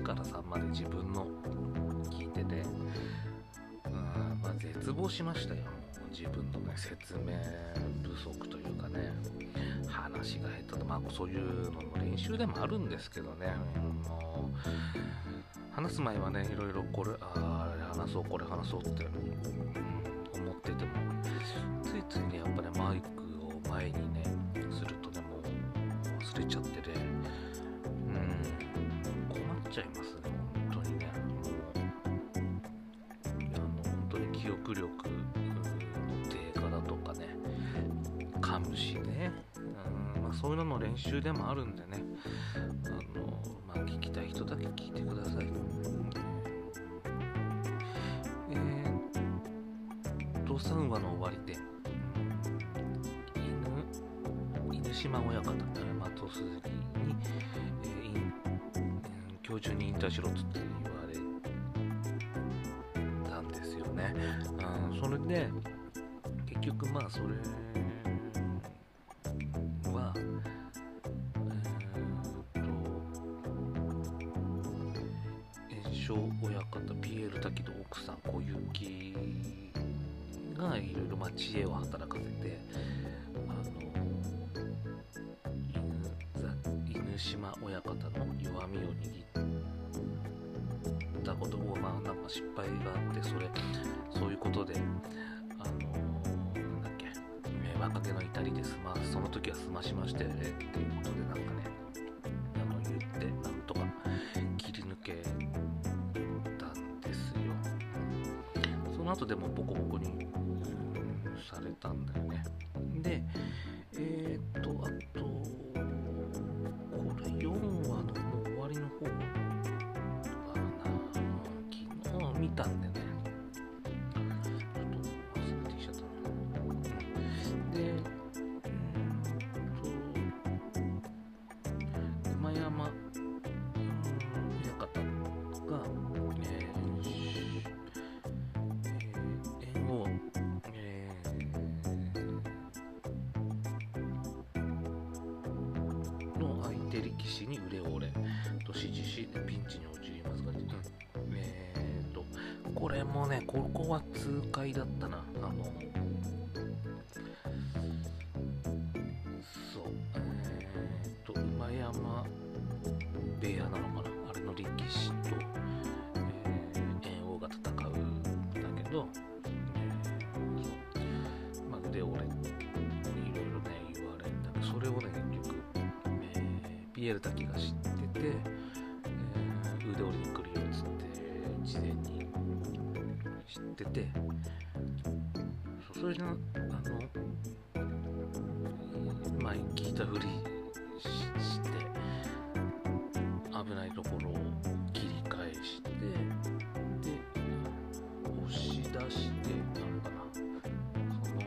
1から3まで自分の聞いてて。うんまあ絶望しましたよ。自分のね説明不足というかね。話が下手でまあそういうのの練習でもあるんですけどね。もう話す前はねいろいろこれああ話そうこれ話そうって、うん、思っててもついついねやっぱりマイクを前にねするとねもう忘れちゃって、ね、ちゃいます。ね本当にね。もうあの本当に記憶力低下だとかね。噛むしね、うんまあ、そういうのの練習でもあるんでね。あの、まあ、聞きたい人だけ聞いてください。えー、と3話の終わりで。犬犬島親方松尾鈴木に、今日中に引退しろっつって言われたんですよね。うん、それで結局まあそれ親方ピエール滝と奥さん小雪がいろいろま知恵を働かせてあの犬島親方の弱みを握ってたことをまあなんか失敗があってそれそういうことであのなんだっけ若気の至りで済まあその時は済ましましたよねっていうことでなんかねあの言ってなんとか切り抜けたんですよ。その後でもボコボコにされたんだよ昨日見たんでね。手力士に腕を折れ年獅子でピンチに陥りますが、うん、えーとこれもねここは痛快だったな。あのそうえーと馬山部屋なのかな？あれの力士と、えー、猿王が戦うんだけど、まあ、腕折れいろいろね言われるんだけどそれをね結局ピエール滝が知ってて、っててそれであの前聞いたふりして危ないところを切り返してで押し出してなのかなその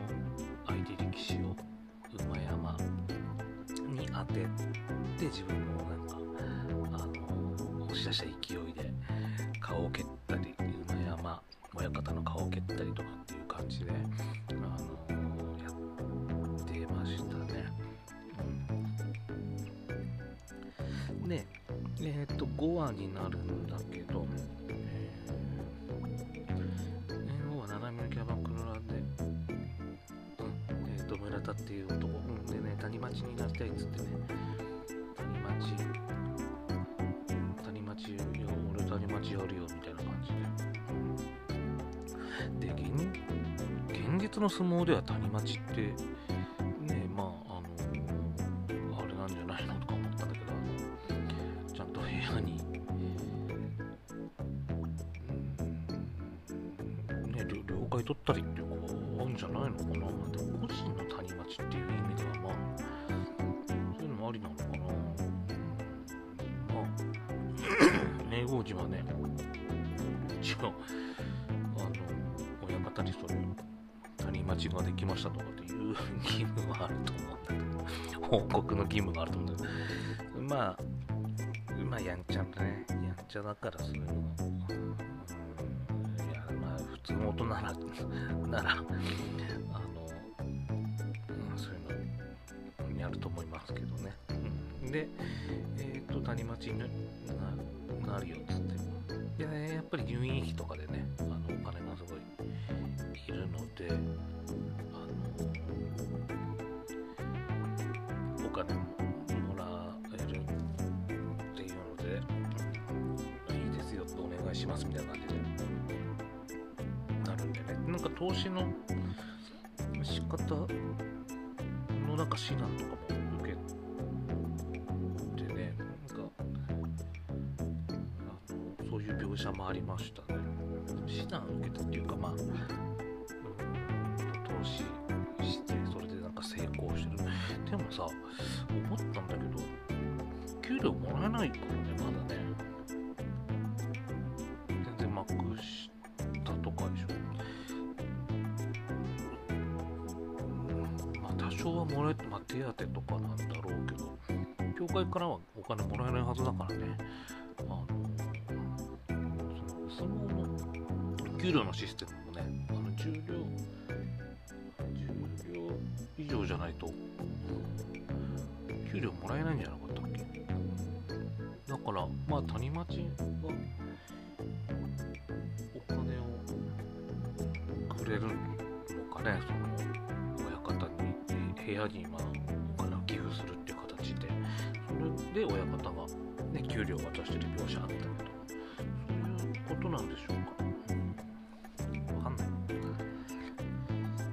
相手力士を馬山に当てて自分もでえっ、ー、と5話になるんだけど、えー、5話斜めのキャバクラで、うんえー、と村田っていう男、うん、でね谷町になりたいっつってね谷町谷町よ俺谷町やるよみたいな感じで。で現現実の相撲では谷町って了解取ったりっていうかあるんじゃないのかなでも個人の谷町っていう意味ではまあそういうのもありなのかなあ名王子はね、一応、あの、親方にそれ、谷町ができましたとかっていう義務はあると思うんだけど、報告の義務があると思うんだけど、まあ、まあ、やんちゃだね。やんちゃだからそういうの、うん、いや、まあ、普通の大人なら、なら、あの、うん、そういうの、やると思いますけどね、うん、でえっ、と谷町にななるよっつって。でやっぱり入院費とかでねあのお金がすごいいるのであのお金ももらえるっていうのでいいですよってお願いしますみたいな感じ投資の仕方のなんか指南とかも受けてねなんかあのそういう描写もありましたね。指南受けたっていうかまあ、投資してそれでなんか成功してる。でもさ思ったんだけど給料もらえないからねまだね。て、とかなんだろうけど協会からはお金もらえないはずだからね。あのその相撲の給料のシステムもねあの重量重量以上じゃないと給料もらえないんじゃなかったっけ？だからまあ谷町がお金をくれるのかねその親方に部屋にまあで親方がね給料を渡してる描写あったけどそういうことなんでしょうか。わかんない。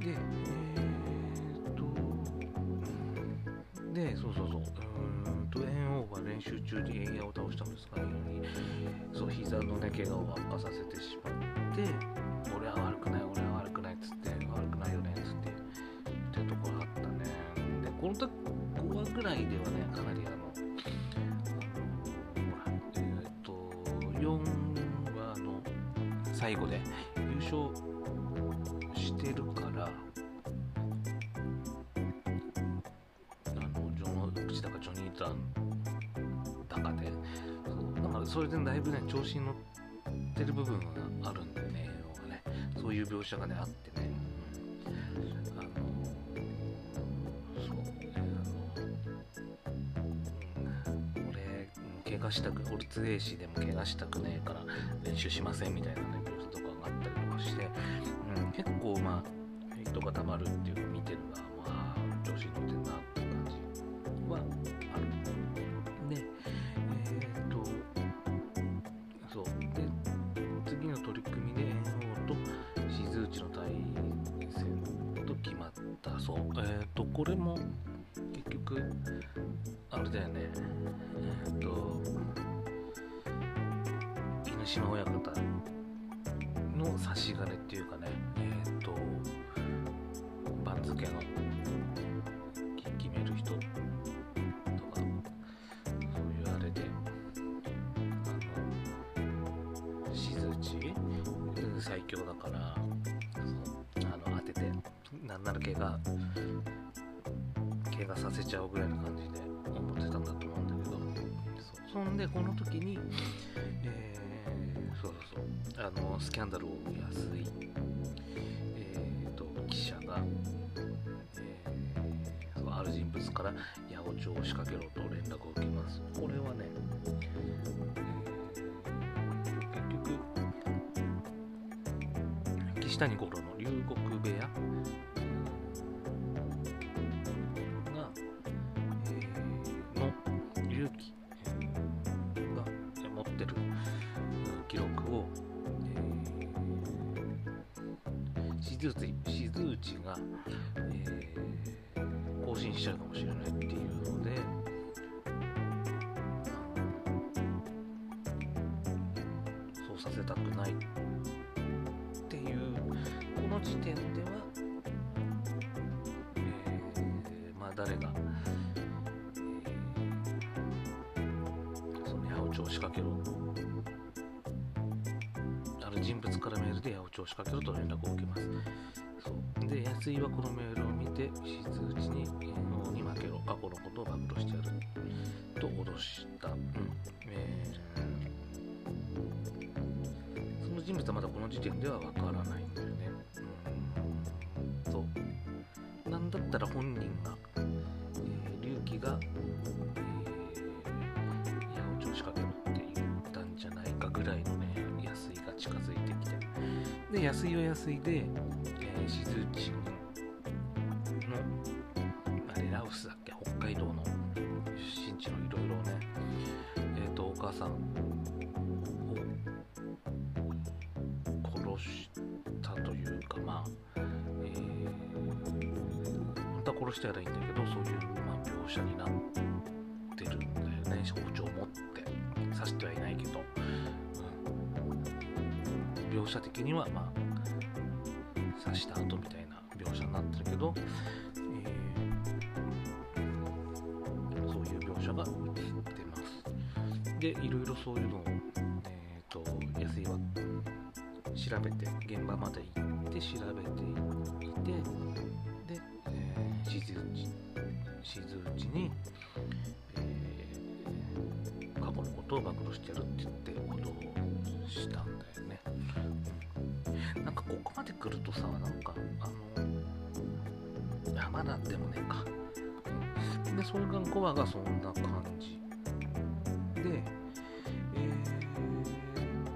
でえー、っとでそうそうそう。うーんと猿王が練習中にエイヤを倒したんですがようにそう膝のね怪我を悪化させてしまって俺は悪くない俺は悪くないっつって悪くないよねっつってってところあったね。でこの時5話ぐらいではねかなりあのいぶね調子に乗ってる部分があるんだよね。要はねそういう描写がねあってね、うん、あのそうあの、うん、俺怪我したく俺津衛士でも怪我したくねえから練習しませんみたいなね描写とかがあったりとかして、うん、結構まあ人がたまるっていうのを見てるがまあ調子に乗ってんなってだそう。えーっとこれも結局あれだよね。えーっと犬島親方の差し金っていうかねえーっと番付の。ちゃうぐらいの感じで思ってたんだと思うんだけど。そそんでこの時にえーそうそうそう。あのスキャンダルを生みやすいえー、と記者が、えーそうある人物から八百長を仕掛けろと連絡を受けます。これはね、えー結局岸谷五郎の龍谷部屋静内静内が、えー更新しちゃうかもしれないっていうので。そうさせたくないっていうこの時点では、えーまあ誰が、えーその八百長を仕掛けろ仕掛けろと連絡を受けます。そう。で安井はこのメールを見て静内に芸能に負けろ。過去のことを暴露してやる。と脅した、うん。えー。その人物はまだこの時点ではわからないんだよね、うん、そう。なんだったら本人が、安いは安いで、えー、静内のあれラウスだっけ？北海道の出身地のいろいろねえっ、ー、とお母さんを殺したというかまあえー、本当は殺してやらいいんだけどそういう、まあ、描写になってるんだよね。包丁を持って刺してはいないけど、描写的にはまあした後みたいな描写になってるけど、えー、そういう描写が出ますでいろいろそういうのを、えーと、安井は調べて現場まで行って調べていてで、えー、静内静内に、えー、過去のことを暴露してやるって言ってことをしたんだよね。ここまで来るとさなんかあの山なんでもねえか。でそれが5話がそんな感じ。でえ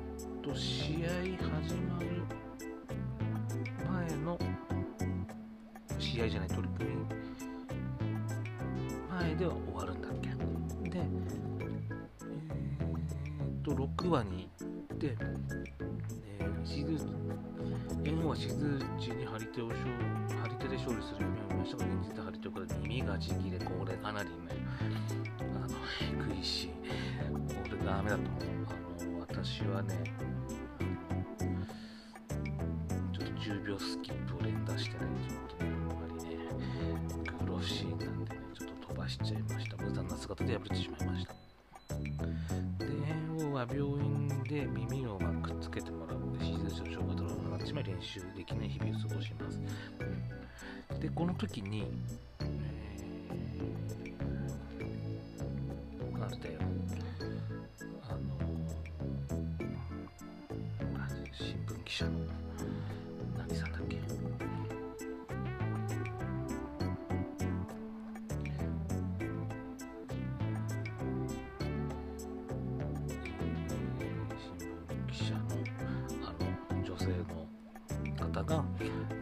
ー、っと試合始まる前の試合じゃない取り組み前では終わるんだっけ。でえー、っと6話に行って、えー、1猿は静地に張り手を張り手で勝利する夢を見ましたが現実で張り手をく耳がちぎれこれかなりねあのえいしこれダメだと思うあの私はねちょっと10秒スキップを連打してねちょっとねあまりね苦労しいなんでねちょっと飛ばしちゃいました無残な姿で破れてしまいましたで、猿翁は病院で耳をまくっつけてもらうので、静をしようかつまり練習できない日々を過ごします。で、この時に、えー、あれだよ、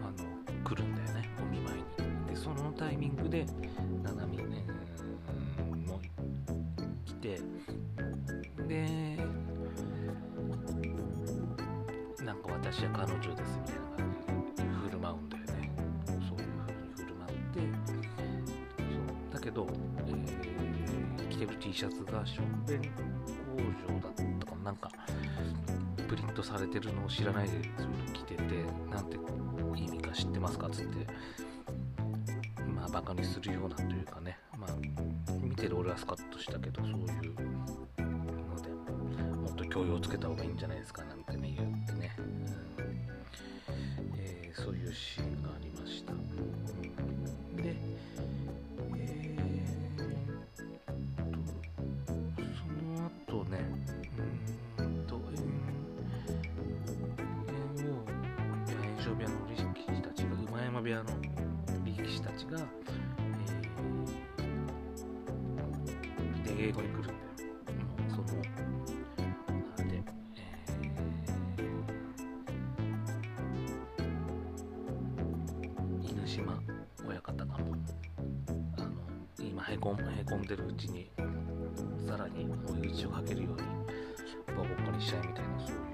あの来るんだよねお見舞いに。でそのタイミングでななみ、ね、も来てでなんか私は彼女ですみたいな感じで振る舞うんだよね。そういう風に振る舞ってそうだけど、えー、着てる T シャツがしょんべん工場プリントされてるのを知らないでそういうの着ててなんて意味か知ってますかっつってまあバカにするようなというかね。まあ見てる俺はスカッとしたけどそういうのでもっと教養つけた方がいいんじゃないですかなんてね言ってね、うん。えー、そういうシーンがありました、島親方がもう、あの、今へこん、へこんでるうちに、さらに追い打ちをかけるように、ボコボコにしちゃいみたいな、そう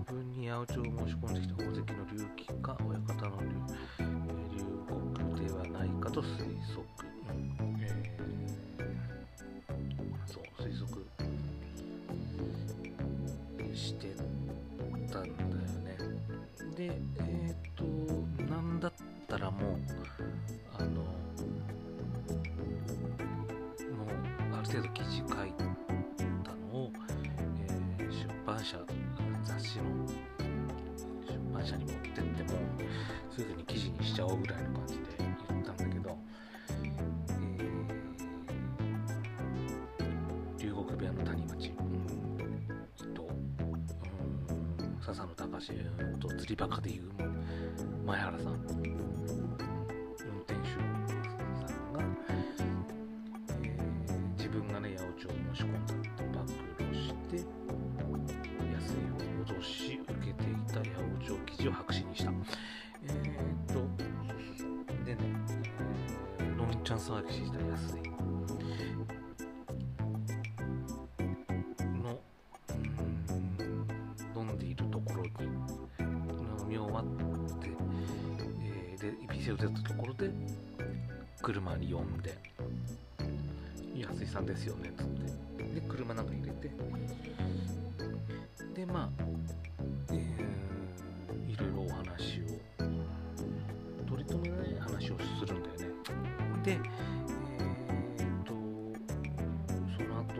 自分に八百長を申し込んできた大関の隆起か親方の龍国ではないかと推測、うん。えー、そう推測。してたんだよね。で笹野隆うんと釣りバカでいう前原さん。を出たところで車に呼んで「安井さんですよね」っつって。で車なんか入れて。でまあ、えーいろいろお話を取り留めない話をするんだよね。でえーっとその後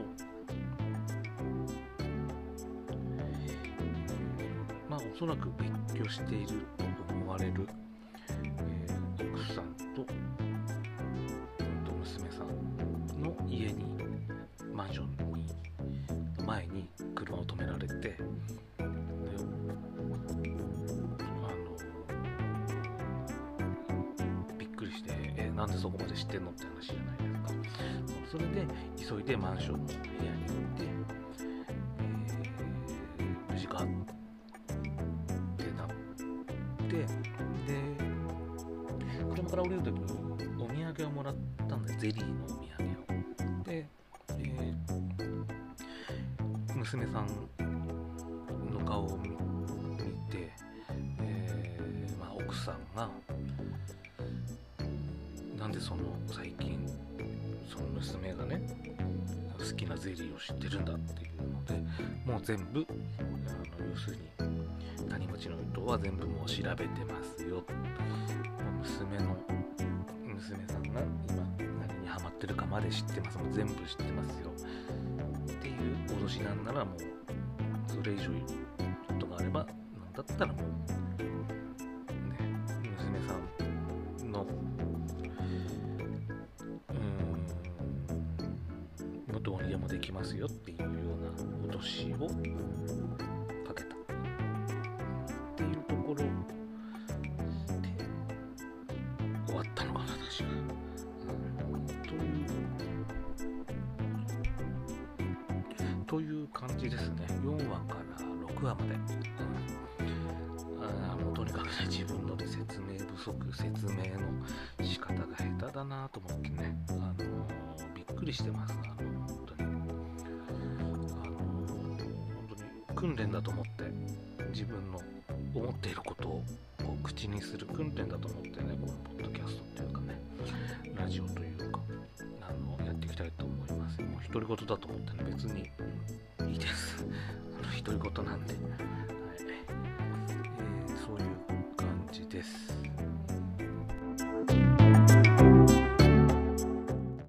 まあおそらく別居していると思われる、と,、うんと娘さんの家にマンションに前に車を止められてあのびっくりして、えーなんでそこまで知ってんのって話じゃないですか。それで急いでマンションの部屋に行って、ゼリーのお土産を。で、えー娘さんの顔を見て、えーまあ、奥さんがなんでその最近その娘がね好きなゼリーを知ってるんだっていうのでもう全部あの要するに谷口の人は全部もう調べてますよ。もう娘の娘さんが今ハマってるかまで知ってます。もう全部知ってますよ。っていう脅しなんならもうそれ以上ことがあればなんだったらもうね娘さんのうんもうどうにでもできますよっていうような脅しを足説明の仕方が下手だなと思ってね、あのーびっくりしてますあの本当に、あの本当に訓練だと思って自分の思っていることをこう口にする訓練だと思ってねこのポッドキャストっていうかねラジオというかあのやっていきたいと思います。もう独り言だと思ってね別にいいです。独り言なんで、